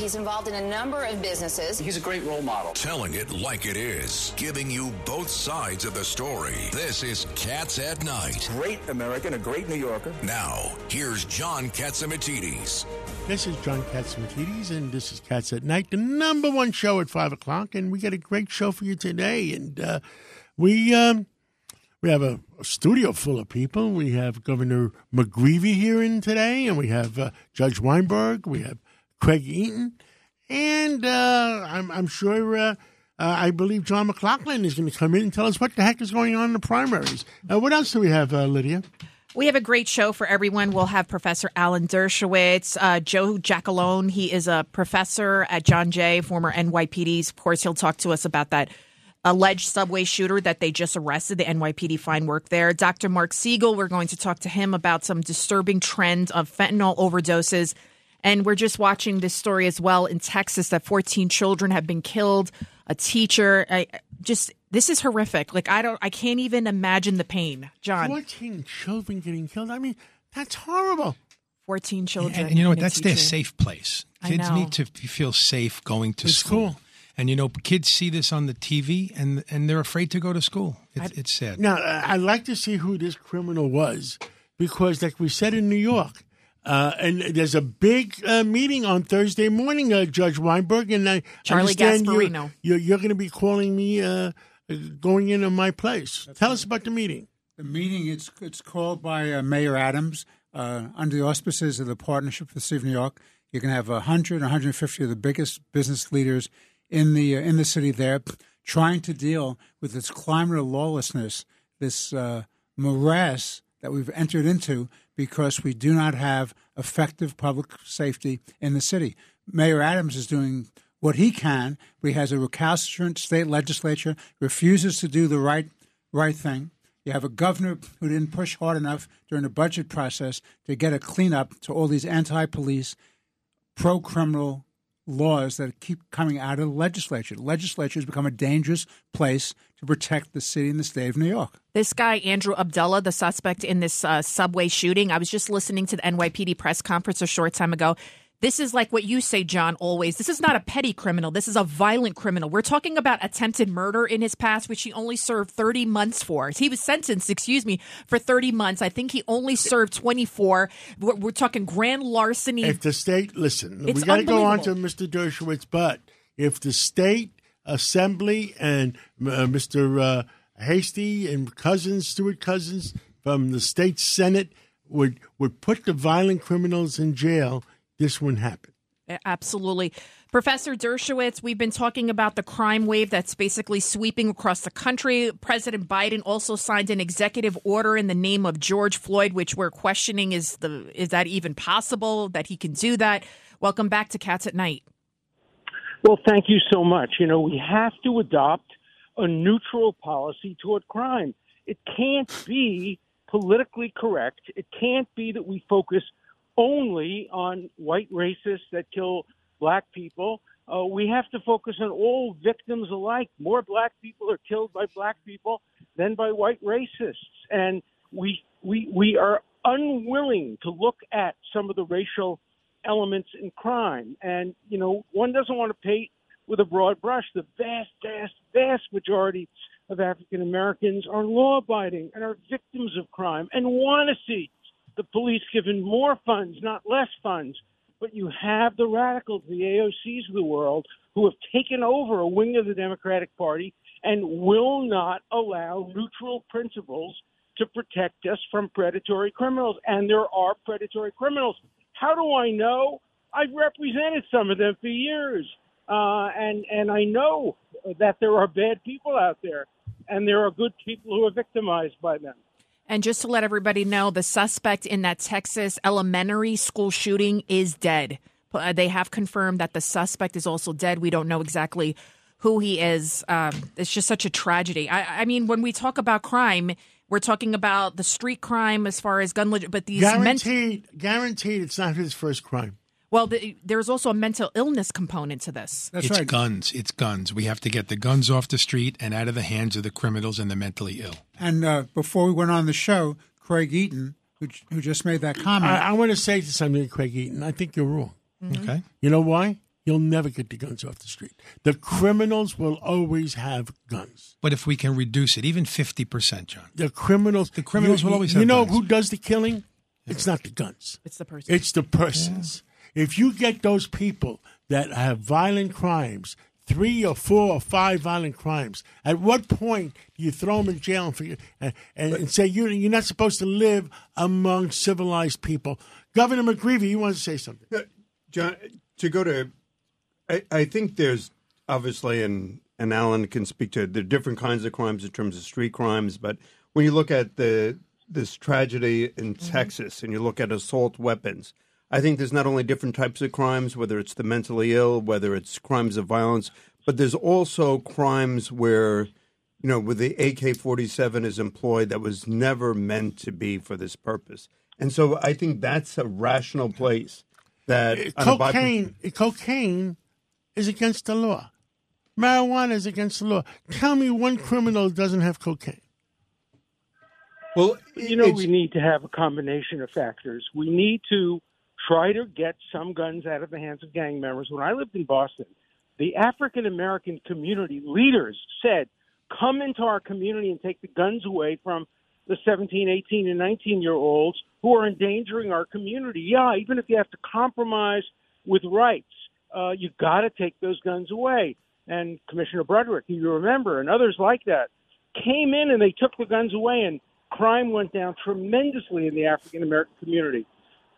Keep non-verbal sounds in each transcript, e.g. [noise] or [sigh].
He's involved in a number of businesses. He's a great role model. Telling it like it is, giving you both sides of the story. This is Cats at Night. Great American, a great New Yorker. Now, here's John Catsimatidis. This is John Catsimatidis, and this is Cats at Night, the number one show at 5 o'clock. And we got a great show for you today. And uh, we. Um, we have a, a, studio full of people. We have Governor McGreevey here in today, and we have uh, Judge Weinberg. We have Craig Eaton, and uh, I'm, I'm, sure. Uh, uh I believe John McLaughlin is going to come in and tell us what the heck is going on in the primaries. Uh, what else do we have, uh, Lydia? We have a great show for everyone. We'll have Professor Alan Dershowitz, Joe Giacalone. He is a professor at John Jay, former NYPD. Of course, he'll talk to us about that alleged subway shooter that they just arrested. The NYPD fine work there. Dr. Mark Siegel, we're going to talk to him about some disturbing trend of fentanyl overdoses. And we're just watching this story as well in Texas that 14 children have been killed. A teacher, I, just this is horrific. Like I don't, I can't even imagine the pain, John. 14 children getting killed. I mean, that's horrible. 14 children. And, and you know what? That's teaching. their safe place. Kids need to feel safe going to it's school. Cool. And you know, kids see this on the TV and and they're afraid to go to school. It's, it's sad. Now, I'd like to see who this criminal was because, like we said in New York, uh, and there's a big uh, meeting on Thursday morning, uh, Judge Weinberg, and I Charlie understand Gasparino. You're, you're, you're going to be calling me, uh, going into my place. That's Tell right. us about the meeting. The meeting it's it's called by uh, Mayor Adams uh, under the auspices of the Partnership for the City of New York. You're going to have 100, 150 of the biggest business leaders in the uh, in the city there, trying to deal with this climate of lawlessness, this uh, morass that we've entered into because we do not have effective public safety in the city. Mayor Adams is doing what he can, but he has a recalcitrant state legislature, refuses to do the right right thing. You have a governor who didn't push hard enough during the budget process to get a cleanup to all these anti-police, pro-criminal laws that keep coming out of the legislature. The legislature has become a dangerous place to protect the city and the state of New York. This guy, Andrew Abdullah, the suspect in this uh, subway shooting, I was just listening to the NYPD press conference a short time ago. This is like what you say, John, always. This is not a petty criminal. This is a violent criminal. We're talking about attempted murder in his past, which he only served 30 months for. He was sentenced, excuse me, for 30 months. I think he only served 24. We're, we're talking grand larceny. If the state, listen, it's we got to go on to Mr. Dershowitz, but if the state assembly and uh, Mr. Uh, Heastie and Cousins, Stewart Cousins from the state senate would would put the violent criminals in jail – this wouldn't happen. Absolutely. Professor Dershowitz, we've been talking about the crime wave that's basically sweeping across the country. President Biden also signed an executive order in the name of George Floyd, which we're questioning is the is that even possible that he can do that? Welcome back to Cats at Night. Well, thank you so much. You know, we have to adopt a neutral policy toward crime. It can't be politically correct. It can't be that we focus only on white racists that kill black people. Uh, we have to focus on all victims alike. More black people are killed by black people than by white racists, and we we we are unwilling to look at some of the racial elements in crime. And you know, one doesn't want to paint with a broad brush. The vast, vast, vast majority of African Americans are law-abiding and are victims of crime and want to see the police given more funds, not less funds. But you have the radicals, the AOCs of the world, who have taken over a wing of the Democratic Party and will not allow neutral principles to protect us from predatory criminals. And there are predatory criminals. How do I know? I've represented some of them for years. Uh, and, and I know that there are bad people out there, and there are good people who are victimized by them. And just to let everybody know, the suspect in that Texas elementary school shooting is dead. Uh, they have confirmed that the suspect is also dead. We don't know exactly who he is. Um, it's just such a tragedy. I, I, mean, when we talk about crime, we're talking about the street crime as far as gun, but these guaranteed, ment- guaranteed, it's not his first crime. Well, the, there's also a mental illness component to this. That's it's right. guns. It's guns. We have to get the guns off the street and out of the hands of the criminals and the mentally ill. And uh, before we went on the show, Craig Eaton, who, who just made that comment. I, I want to say something to Craig Eaton. I think you're wrong. Mm-hmm. Okay. You know why? you'll never get the guns off the street. The criminals will always have guns. But if we can reduce it, even 50%, John. The criminals. The criminals you, will always have guns. You know guns. who does the killing? It's not the guns. It's the person. It's the persons. If you get those people that have violent crimes, three or four or five violent crimes, at what point do you throw them in jail and, figure, and, and, and say you're, you're not supposed to live among civilized people? Governor McGreevey, you want to say something? John, to go to, I, I think there's obviously, and and Alan can speak to the different kinds of crimes in terms of street crimes, but when you look at the this tragedy in mm-hmm. Texas and you look at assault weapons, I think there's not only different types of crimes, whether it's the mentally ill, whether it's crimes of violence, but there's also crimes where, you know, where the AK-47 is employed that was never meant to be for this purpose. And so I think that's a rational place that on a bi- cocaine, cocaine is against the law. Marijuana is against the law. Tell me one criminal who doesn't have cocaine. Well, You know, we need to have a combination of factors. We need to try to get some guns out of the hands of gang members. When I lived in Boston, the African American community leaders said, come into our community and take the guns away from the 17, 18, and 19 year olds who are endangering our community. Yeah, even if you have to compromise with rights, uh, you got to take those guns away. And Commissioner Broderick, you remember, and others like that, came in and they took the guns away, and crime went down tremendously in the African American community.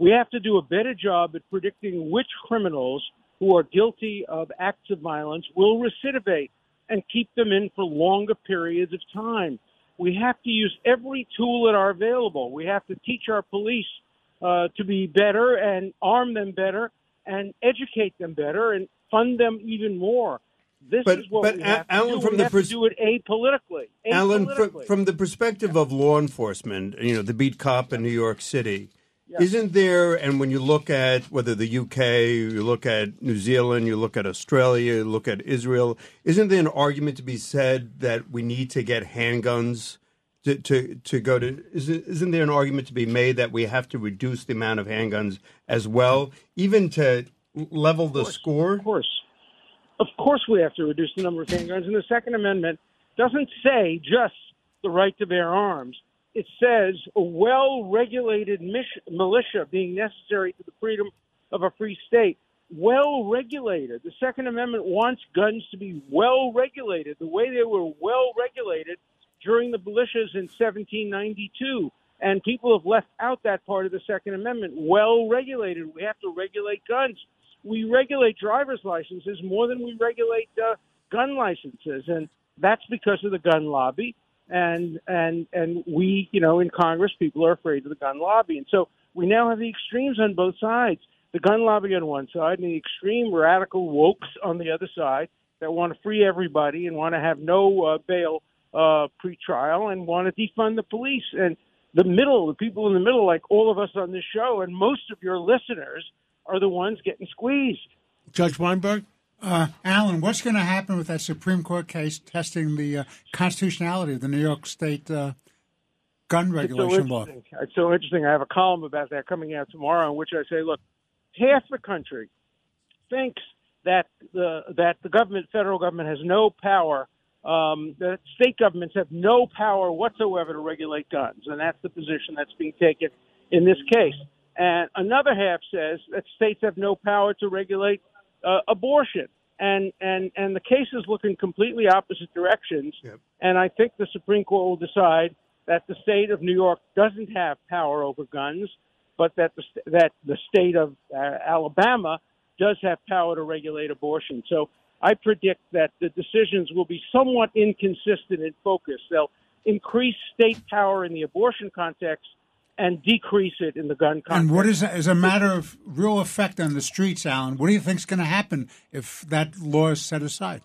We have to do a better job at predicting which criminals who are guilty of acts of violence will recidivate and keep them in for longer periods of time. We have to use every tool at our available. We have to teach our police uh, to be better and arm them better and educate them better and fund them even more. This But- is what but we have to Alan, do. from we the have pers- to do it apolitically. Alan, from, from the perspective of law enforcement, you know, the beat cop in New York City, isn't there, and when you look at whether the UK, you look at New Zealand, you look at Australia, you look at Israel, isn't there an argument to be said that we need to get handguns to, to, to go to, isn't, isn't there an argument to be made that we have to reduce the amount of handguns as well, even to level the score? Of course. Of course, we have to reduce the number of handguns. And the Second Amendment doesn't say just the right to bear arms. It says a well regulated militia being necessary to the freedom of a free state. Well regulated. The Second Amendment wants guns to be well regulated, the way they were well regulated during the militias in 1792. And people have left out that part of the Second Amendment. Well regulated. We have to regulate guns. We regulate driver's licenses more than we regulate uh, gun licenses, and that's because of the gun lobby. And and and we, you know, in Congress, people are afraid of the gun lobby, and so we now have the extremes on both sides. The gun lobby on one side, and the extreme radical wokes on the other side that want to free everybody and want to have no uh, bail uh, pre-trial and want to defund the police. And the middle, the people in the middle, like all of us on this show, and most of your listeners, are the ones getting squeezed. Judge Weinberg? Uh, Alan, what's going to happen with that Supreme Court case testing the uh, constitutionality of the New York State uh, gun It's so regulation law? It's so interesting. I have a column about that coming out tomorrow, in which I say, look, half the country thinks that the that the government, federal government, has no power. Um, that state governments have no power whatsoever to regulate guns, and that's the position that's being taken in this case. And another half says that states have no power to regulate uh, abortion. And, and, and the case is looking completely opposite directions. And I think the Supreme Court will decide that the state of New York doesn't have power over guns, but that the, that the state of uh, Alabama does have power to regulate abortion. So I predict that the decisions will be somewhat inconsistent in focus. They'll increase state power in the abortion context and decrease it in the gun context. And what is as a matter of real effect on the streets, Alan? What do you think is going to happen if that law is set aside?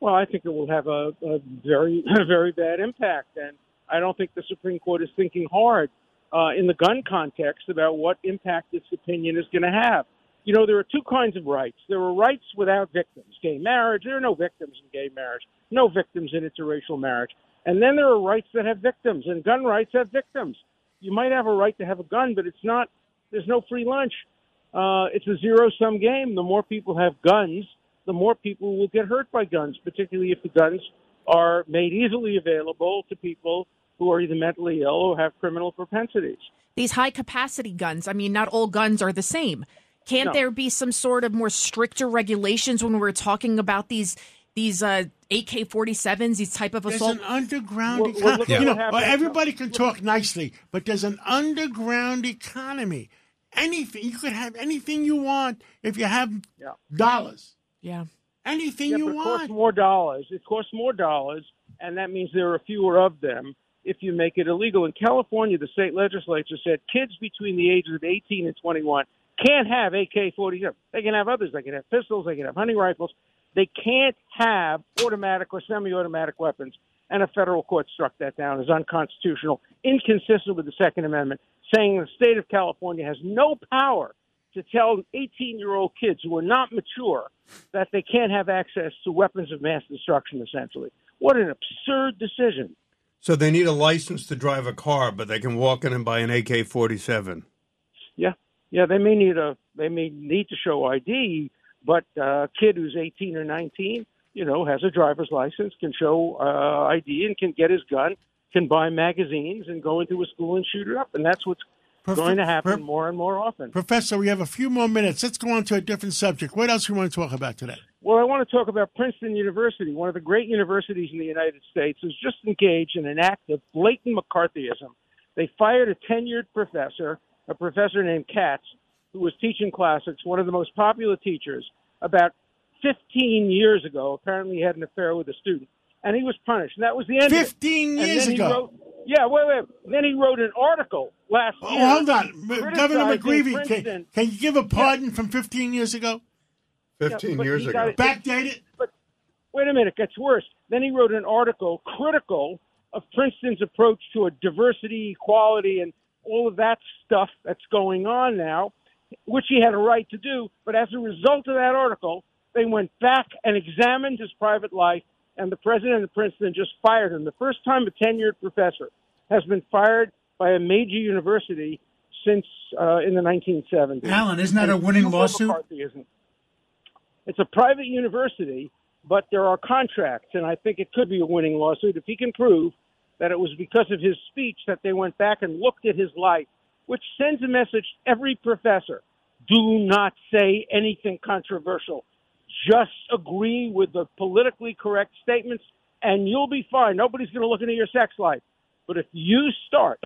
Well, I think it will have a, a very, [laughs] very bad impact, and I don't think the Supreme Court is thinking hard uh, in the gun context about what impact this opinion is going to have. You know, there are two kinds of rights. There are rights without victims, gay marriage. There are no victims in gay marriage, no victims in interracial marriage. And then there are rights that have victims, and gun rights have victims. You might have a right to have a gun, but it's not. There's no free lunch. uh, it's a zero sum game. The more people have guns, the more people will get hurt by guns, particularly if the guns are made easily available to people who are either mentally ill or have criminal propensities. These high capacity guns, I mean, not all guns are the same. Can't No. there be some sort of more stricter regulations when we're talking about these these uh, AK-47s, these type of There's assault? an underground Well, well, economy. You know, happened- everybody can talk nicely, but there's an underground economy. Anything you could have anything you want if you have Yeah. dollars. yeah. Anything Yeah, you but it costs want. more dollars. It costs more dollars, and that means there are fewer of them if you make it illegal. In California, the state legislature said kids between the ages of 18 and 21 can't have AK-47. They can have others. They can have pistols. They can have hunting rifles. They can't have automatic or semi-automatic weapons. And a federal court struck that down as unconstitutional, inconsistent with the Second Amendment, saying the state of California has no power to tell 18 year old kids who are not mature that they can't have access to weapons of mass destruction, essentially. What an absurd decision. So they need a license to drive a car, but they can walk in and buy an AK 47. Yeah. Yeah, they may need a they may need to show ID, but uh, a kid who's 18 or 19, you know, has a driver's license, can show uh, ID and can get his gun, can buy magazines and go into a school and shoot it up, and that's what's Prof- going to happen Prof- more and more often. Professor, we have a few more minutes. Let's go on to a different subject. What else do you want to talk about today? Well, I want to talk about Princeton University, one of the great universities in the United States, has just engaged in an act of blatant McCarthyism. They fired a tenured professor, a professor named Katz, who was teaching classics, one of the most popular teachers, about 15 years ago. Apparently, he had an affair with a student, and he was punished. And that was the end. of it. 15 years ago. wrote- yeah, wait, wait. Then he wrote an article last Oh, year. hold on. Governor criticizing McGreevey, can, can you give a pardon from 15 years ago? 15 but years ago. got it- Backdated? wait a minute, it gets worse. Then he wrote an article critical of Princeton's approach to a diversity, equality, and all of that stuff that's going on now, which he had a right to do. But as a result of that article, they went back and examined his private life, and the president of Princeton just fired him. The first time a tenured professor has been fired by a major university since uh, in the 1970s. Alan, isn't that a And winning Hubert lawsuit? McCarthyism. It's a private university, but there are contracts, and I think it could be a winning lawsuit if he can prove that it was because of his speech that they went back and looked at his life, which sends a message to every professor: do not say anything controversial. Just agree with the politically correct statements, and you'll be fine. Nobody's going to look into your sex life. But if you start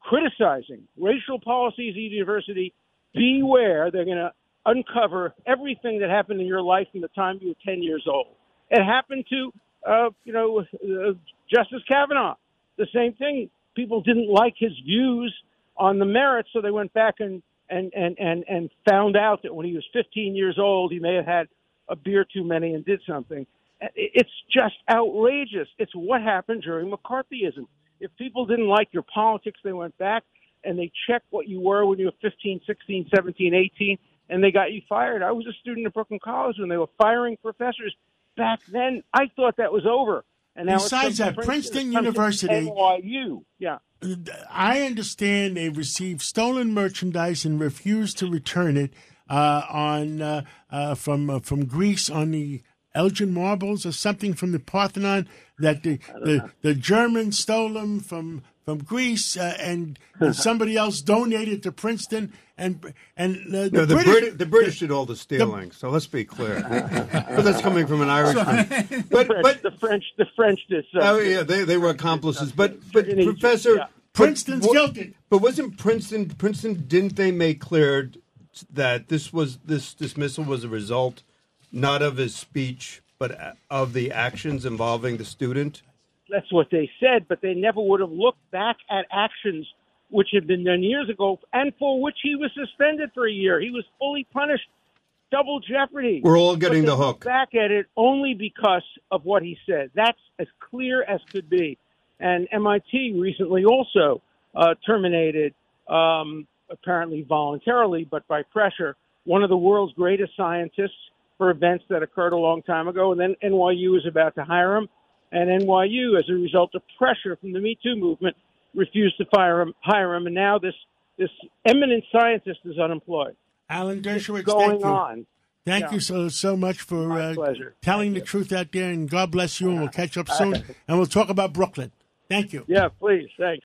criticizing racial policies at university, beware. They're going to uncover everything that happened in your life from the time you were 10 years old. It happened to, uh, you know, uh, Justice Kavanaugh. The same thing. People didn't like his views on the merits, so they went back and, and, and, and, and found out that when he was 15 years old, he may have had a beer too many and did something. It- It's just outrageous. It's what happened during McCarthyism. If people didn't like your politics, they went back and they checked what you were when you were 15, 16, 17, 18, and they got you fired. I was a student at Brooklyn College when they were firing professors back then. I thought that was over. And now Besides that, Princeton to University- NYU. Yeah. I understand they received stolen merchandise and refused to return it uh, on uh, uh, from uh, from Greece on the Elgin marbles or something from the Parthenon that the the, the Germans stole them from from Greece uh, and, and [laughs] somebody else donated to Princeton and and uh, the, No, the, British, Brit- the British did all the stealing, so let's be clear. [laughs] but that's coming from an Irishman. But, French, but the French, the French did. So. oh yeah, they, they were accomplices. But but Egypt, Professor yeah. Princeton's but, guilty. But wasn't Princeton Princeton? Didn't they make clear that this was this dismissal was a result not of his speech but of the actions involving the student? That's what they said, but they never would have looked back at actions which had been done years ago and for which he was suspended for a year. He was fully punished, double jeopardy. We're all getting the hook. Back at it only because of what he said. That's as clear as could be. And MIT recently also uh, terminated, um, apparently voluntarily, but by pressure, one of the world's greatest scientists for events that occurred a long time ago. And then NYU is about to hire him. And NYU, as a result of pressure from the Me Too movement, refused to fire him, hire him. And now this, this eminent scientist is unemployed. Alan Dershowitz, going thank you. on. Thank Yeah. you so so much for uh, telling Thank the you. truth out there, and God bless you. And we'll catch up soon, and we'll talk about Brooklyn. Thank you. Yeah, please. Thanks.